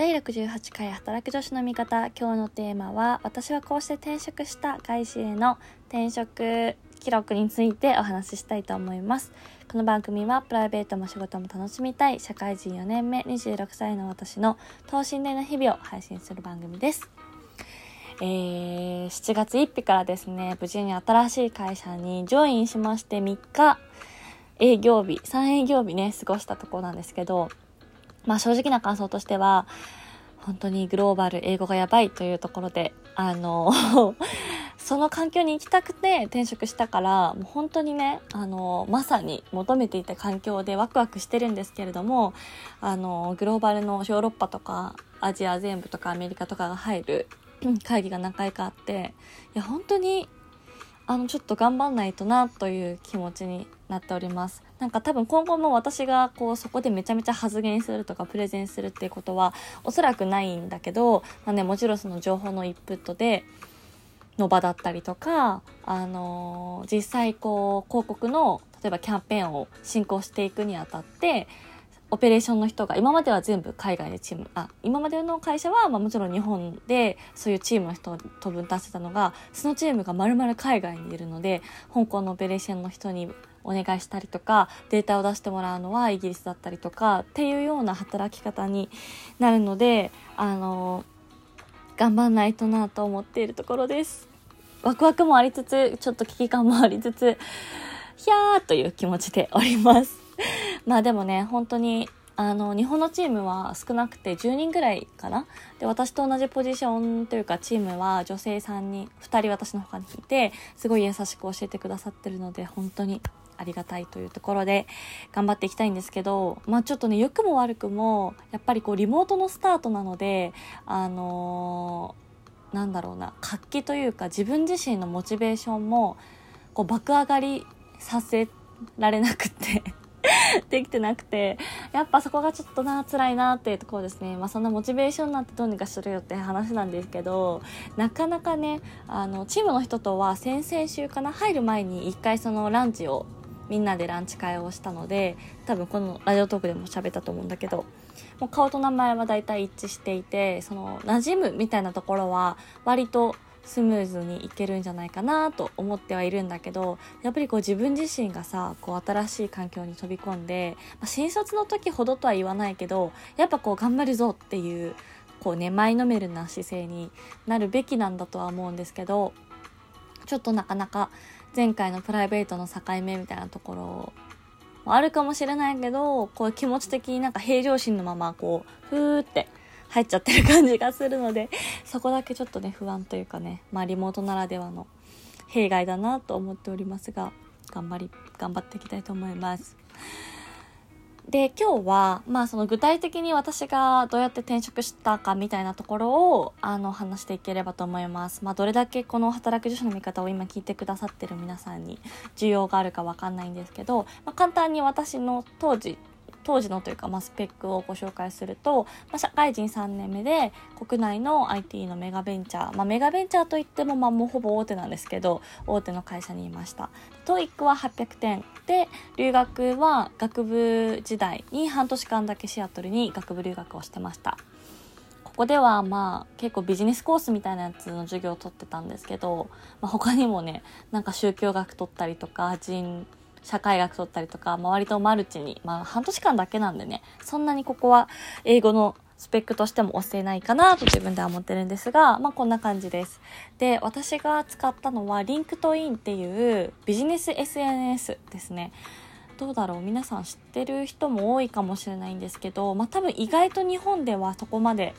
第68回働く女子の味方。今日のテーマは私はこうして転職した外資への転職記録についてお話ししたいと思います。この番組はプライベートも仕事も楽しみたい社会人4年目26歳の私の等身大の日々を配信する番組です。えー、7月1日からですね無事に新しい会社にジョインしまして3日営業日3営業日ね過ごしたところなんですけどまあ正直な感想としては、本当にグローバル英語がやばいというところで、あの その環境に行きたくて転職したから、もう本当にね、あのまさに求めていた環境でワクワクしてるんですけれども、あのグローバルのヨーロッパとかアジア全部とかアメリカとかが入る会議が何回かあって、いや本当にあのちょっと頑張んないとなという気持ちになっております。なんか多分今後も私がこうそこでめちゃめちゃ発言するとかプレゼンするっていうことはおそらくないんだけど、まあね、もちろんその情報のインプットでの場だったりとか、あのー、実際こう広告の例えばキャンペーンを進行していくにあたってオペレーションの人が今までは全部海外でチームあ今までの会社は、まあ、もちろん日本でそういうチームの人を当分出せたのがそのチームがまるまる海外にいるので香港のオペレーションの人にお願いしたりとかデータを出してもらうのはイギリスだったりとかっていうような働き方になるのであの頑張んないとなと思っているところです。ワクワクもありつつちょっと危機感もありつつひゃーという気持ちでおります。まあでもね、本当に、あの、日本のチームは少なくて10人ぐらいかな。で、私と同じポジションというかチームは女性3人、2人私の他にいて、すごい優しく教えてくださってるので、本当にありがたいというところで頑張っていきたいんですけど、まあちょっとね、良くも悪くも、やっぱりこうリモートのスタートなので、あのー、なんだろうな、活気というか自分自身のモチベーションも、こう爆上がりさせられなくて できてなくて、やっぱそこがちょっとな、辛いなっていうところですね。まあそんなモチベーションなんてどうにかするよって話なんですけど、なかなかね、あの、チームの人とは先々週かな、入る前に一回そのランチを、みんなでランチ会をしたので、多分このラジオトークでも喋ったと思うんだけど、もう顔と名前は大体一致していて、その馴染むみたいなところは割とスムーズにいけるんじゃないかなと思ってはいるんだけどやっぱりこう自分自身がさこう新しい環境に飛び込んで、まあ、新卒の時ほどとは言わないけどやっぱこう頑張るぞっていうこうね前のめるな姿勢になるべきなんだとは思うんですけどちょっとなかなか前回のプライベートの境目みたいなところもあるかもしれないけどこう気持ち的になんか平常心のままこうふーって入っちゃってる感じがするので、そこだけちょっとね、不安というかね、まあリモートならではの弊害だなと思っておりますが、頑張り、頑張っていきたいと思います。で、今日は、まあその具体的に私がどうやって転職したかみたいなところを、あの、話していければと思います。まあどれだけこの働く女子の見方を今聞いてくださってる皆さんに需要があるかわかんないんですけど、まあ簡単に私の当時当時のというか、まあ、スペックをご紹介すると、まあ、社会人3年目で国内の IT のメガベンチャー、まあ、メガベンチャーといっても、まあ、もうほぼ大手なんですけど大手の会社にいました。TOEIC は800点で留学は学部時代に半年間だけシアトルに学部留学をしてました。ここではまあ結構ビジネスコースみたいなやつの授業を取ってたんですけど、まあ、他にもねなんか宗教学取ったりとか人社会学取ったりとか、周りとマルチに、まあ半年間だけなんでね、そんなにここは英語のスペックとしても押せないかなと自分では思ってるんですが、まあこんな感じです。で、私が使ったのは LinkedIn っていうビジネス SNS ですね。どうだろう？皆さん知ってる人も多いかもしれないんですけど、まあ多分意外と日本ではそこまで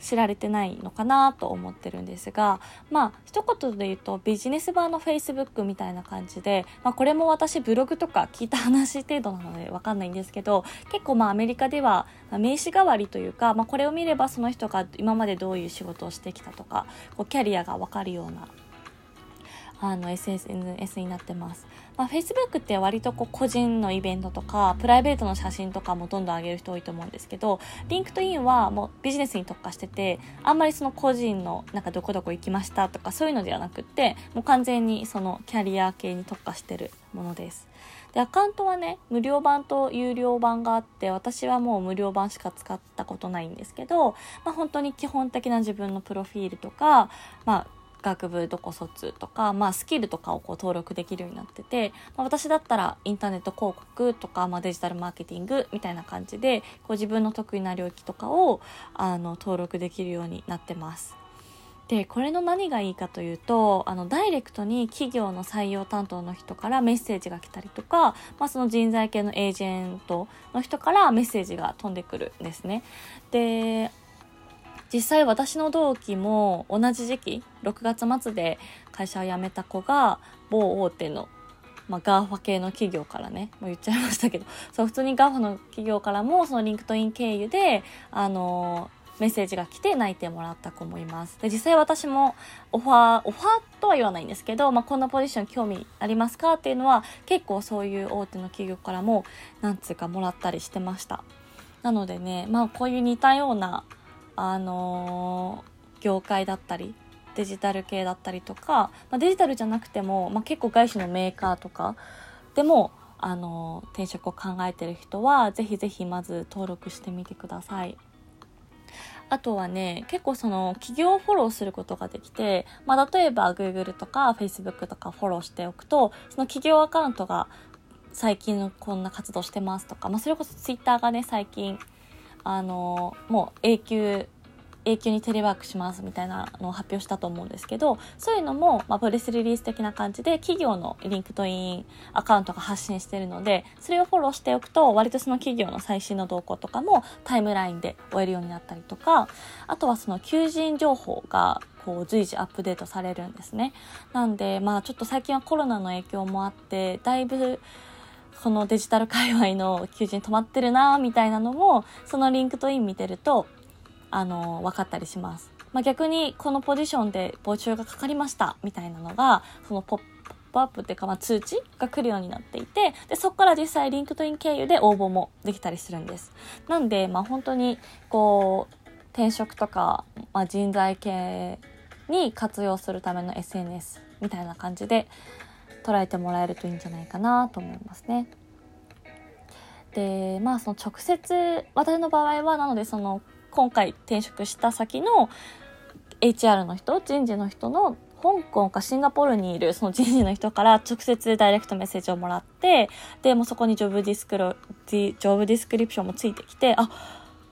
知られてないのかなと思ってるんですがまあ一言で言うとビジネス版の Facebook みたいな感じで、まあ、これも私ブログとか聞いた話程度なのでわかんないんですけど結構まあアメリカでは名刺代わりというか、まあ、これを見ればその人が今までどういう仕事をしてきたとかこうキャリアがわかるようなあの SNS になってます。まあ、Facebook って割とこう個人のイベントとかプライベートの写真とかもどんどん上げる人多いと思うんですけど LinkedIn はもうビジネスに特化しててあんまりその個人のなんかどこどこ行きましたとかそういうのではなくってもう完全にそのキャリア系に特化してるものです。でアカウントはね無料版と有料版があって私はもう無料版しか使ったことないんですけど、まあ、本当に基本的な自分のプロフィールとか、まあ、学部どこ卒とか、まあ、スキルとかをこう登録できるようになってて、まあ、私だったらインターネット広告とか、まあ、デジタルマーケティングみたいな感じでこう自分の得意な領域とかをあの登録できるようになってます。でこれの何がいいかというとあのダイレクトに企業の採用担当の人からメッセージが来たりとか、まあ、その人材系のエージェントの人からメッセージが飛んでくるんですね。で実際私の同期も同じ時期6月末で会社を辞めた子が某大手のまあ、 GAFA系の企業からね、もう言っちゃいましたけど、そう、普通に GAFAの企業からも、その LinkedIn 経由で、あのメッセージが来て内定もらった子もいます。で、実際私もオファー、オファーとは言わないんですけど、まあ、こんなポジション興味ありますかっていうのは、結構そういう大手の企業からも、なんつうかもらったりしてました。なのでね、まあ、こういう似たようなあのー、業界だったりデジタル系だったりとか、まあ、デジタルじゃなくても、まあ、結構外資のメーカーとかでも、あの、転職を考えてる人はぜひぜひまず登録してみてください。あとはね、結構その企業をフォローすることができて、まあ例えば Google とか Facebook とかフォローしておくと、その企業アカウントが最近のこんな活動してますとか、まあそれこそ Twitter がね、最近あのもう永久永久にテレワークしますみたいなのを発表したと思うんですけどそういうのも、まあ、プレスリリース的な感じで企業の LinkedInアカウントが発信してるのでそれをフォローしておくと割とその企業の最新の動向とかもタイムラインで追えるようになったりとかあとはその求人情報がこう随時アップデートされるんですね。なんでまあちょっと最近はコロナの影響もあってだいぶこのデジタル界隈の求人止まってるなみたいなのもその LinkedIn 見てるとあの分かったりします。まあ、逆にこのポジションで募集がかかりましたみたいなのがそのポップアップっていうか、まあ、通知が来るようになっていてでそこから実際 LinkedIn 経由で応募もできたりするんです。なんで、まあ、本当にこう転職とか、まあ、人材系に活用するための SNS みたいな感じで捉えてもらえるといいんじゃないかなと思いますね。でまあその直接私の場合はなのでその今回転職した先の HR の人人事の人の香港かシンガポールにいるその人事の人から直接ダイレクトメッセージをもらってでもそこにジョブディスクロジョブディスクリプションもついてきてあ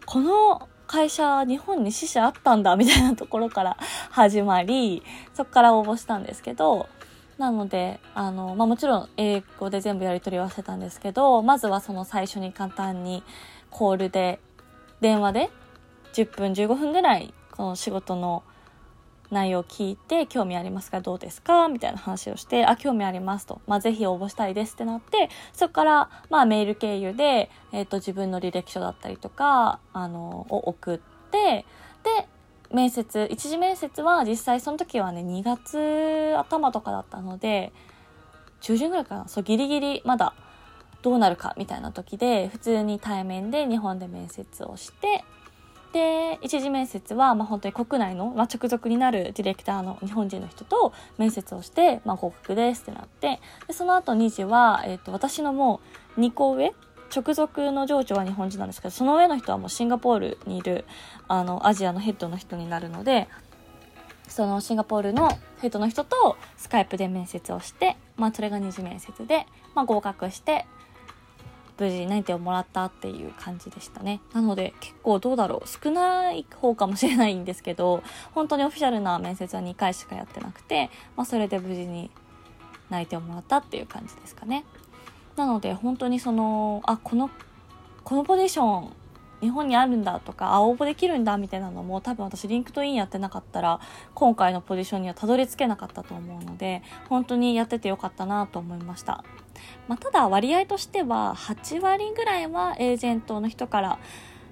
この会社日本に支社あったんだみたいなところから始まりそこから応募したんですけどなので、あの、まあ、もちろん英語で全部やり取りはしてたんですけど、まずはその最初に簡単にコールで、電話で10分15分ぐらい、この仕事の内容を聞いて、興味ありますか？どうですか？みたいな話をして、あ、興味ありますと。まあ、ぜひ応募したいですってなって、そこから、まあ、メール経由で、えっ、ー、と、自分の履歴書だったりとか、あの、を送って、で、面接一次面接は実際その時はね2月頭とかだったので中旬ぐらいかな。そうギリギリまだどうなるかみたいな時で普通に対面で日本で面接をしてで一次面接はまあ本当に国内の、まあ、直属になるディレクターの日本人の人と面接をして、まあ、合格ですってなってでその後2次は、えーと私のもう2個上直属の情緒は日本人なんですけどその上の人はもうシンガポールにいるあのアジアのヘッドの人になるのでそのシンガポールのヘッドの人とスカイプで面接をして、まあ、それが二次面接で、まあ、合格して無事内定をもらったっていう感じでしたね。なので結構どうだろう少ない方かもしれないんですけど本当にオフィシャルな面接は2回しかやってなくて、まあ、それで無事に内定をもらったっていう感じですかね。なので本当にそのあこのこのポジション日本にあるんだとかあ応募できるんだみたいなのも多分私 LinkedIn やってなかったら今回のポジションにはたどり着けなかったと思うので本当にやっててよかったなと思いました、まあ、ただ割合としては8割ぐらいはエージェントの人から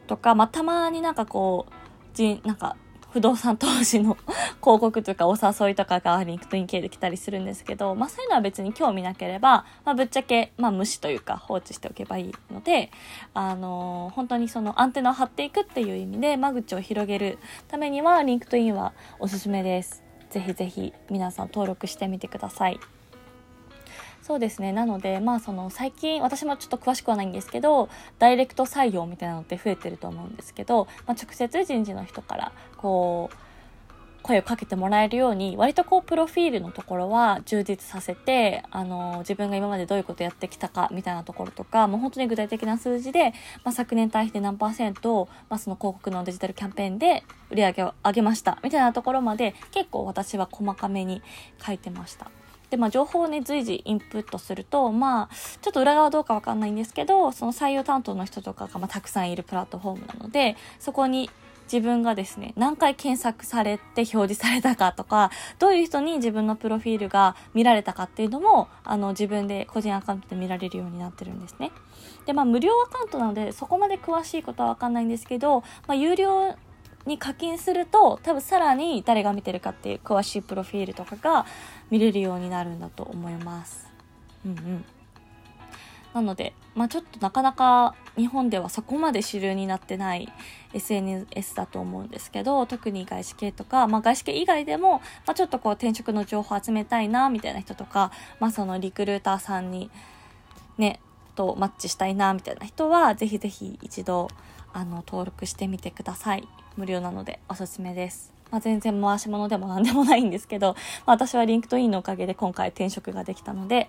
とか、まあ、たまになんかこうじなんか不動産投資の広告とかお誘いとかが LinkedIn経由で来たりするんですけど、まあそういうのは別に興味なければ、まあぶっちゃけ、まあ無視というか放置しておけばいいので、あのー、本当にそのアンテナを張っていくっていう意味で間口を広げるためには LinkedIn はおすすめです。ぜひぜひ皆さん登録してみてください。そうですね。なので、まあその最近、私もちょっと詳しくはないんですけど、ダイレクト採用みたいなのって増えてると思うんですけど、まあ、直接人事の人から、こう、声をかけてもらえるように、割とこう、プロフィールのところは充実させて、あの、自分が今までどういうことやってきたか、みたいなところとか、もう本当に具体的な数字で、まあ、昨年対比で何パーセント、まあ、その広告のデジタルキャンペーンで売り上げを上げました、みたいなところまで、結構私は細かめに書いてました。で、まあ、情報をね、随時インプットすると、まあ、ちょっと裏側どうかわかんないんですけど、その採用担当の人とかが、まあ、たくさんいるプラットフォームなので、そこに自分がですね、何回検索されて表示されたかとか、どういう人に自分のプロフィールが見られたかっていうのも、あの、自分で個人アカウントで見られるようになってるんですね。で、まあ、無料アカウントなので、そこまで詳しいことはわかんないんですけど、まあ、有料に課金すると多分さらに誰が見てるかっていう詳しいプロフィールとかが見れるようになるんだと思います。うんうん。なので、まあちょっとなかなか日本ではそこまで主流になってない SNS だと思うんですけど、特に外資系とか、まあ外資系以外でも、まあちょっとこう転職の情報集めたいな、みたいな人とか、まあそのリクルーターさんにね、とマッチしたいな、みたいな人は、ぜひぜひ一度、あの、登録してみてください。無料なのでおすすめです。まあ、全然回し物でも何でもないんですけど、まあ、私は LinkedIn のおかげで今回転職ができたので、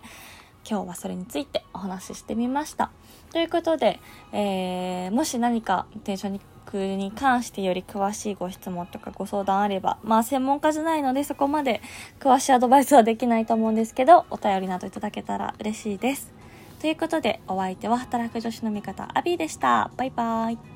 今日はそれについてお話ししてみました。ということで、えー、もし何か転職に関してより詳しいご質問とかご相談あれば、まあ専門家じゃないのでそこまで詳しいアドバイスはできないと思うんですけど、お便りなどいただけたら嬉しいです。ということで、お相手は働く女子の味方、アビーでした。バイバイ。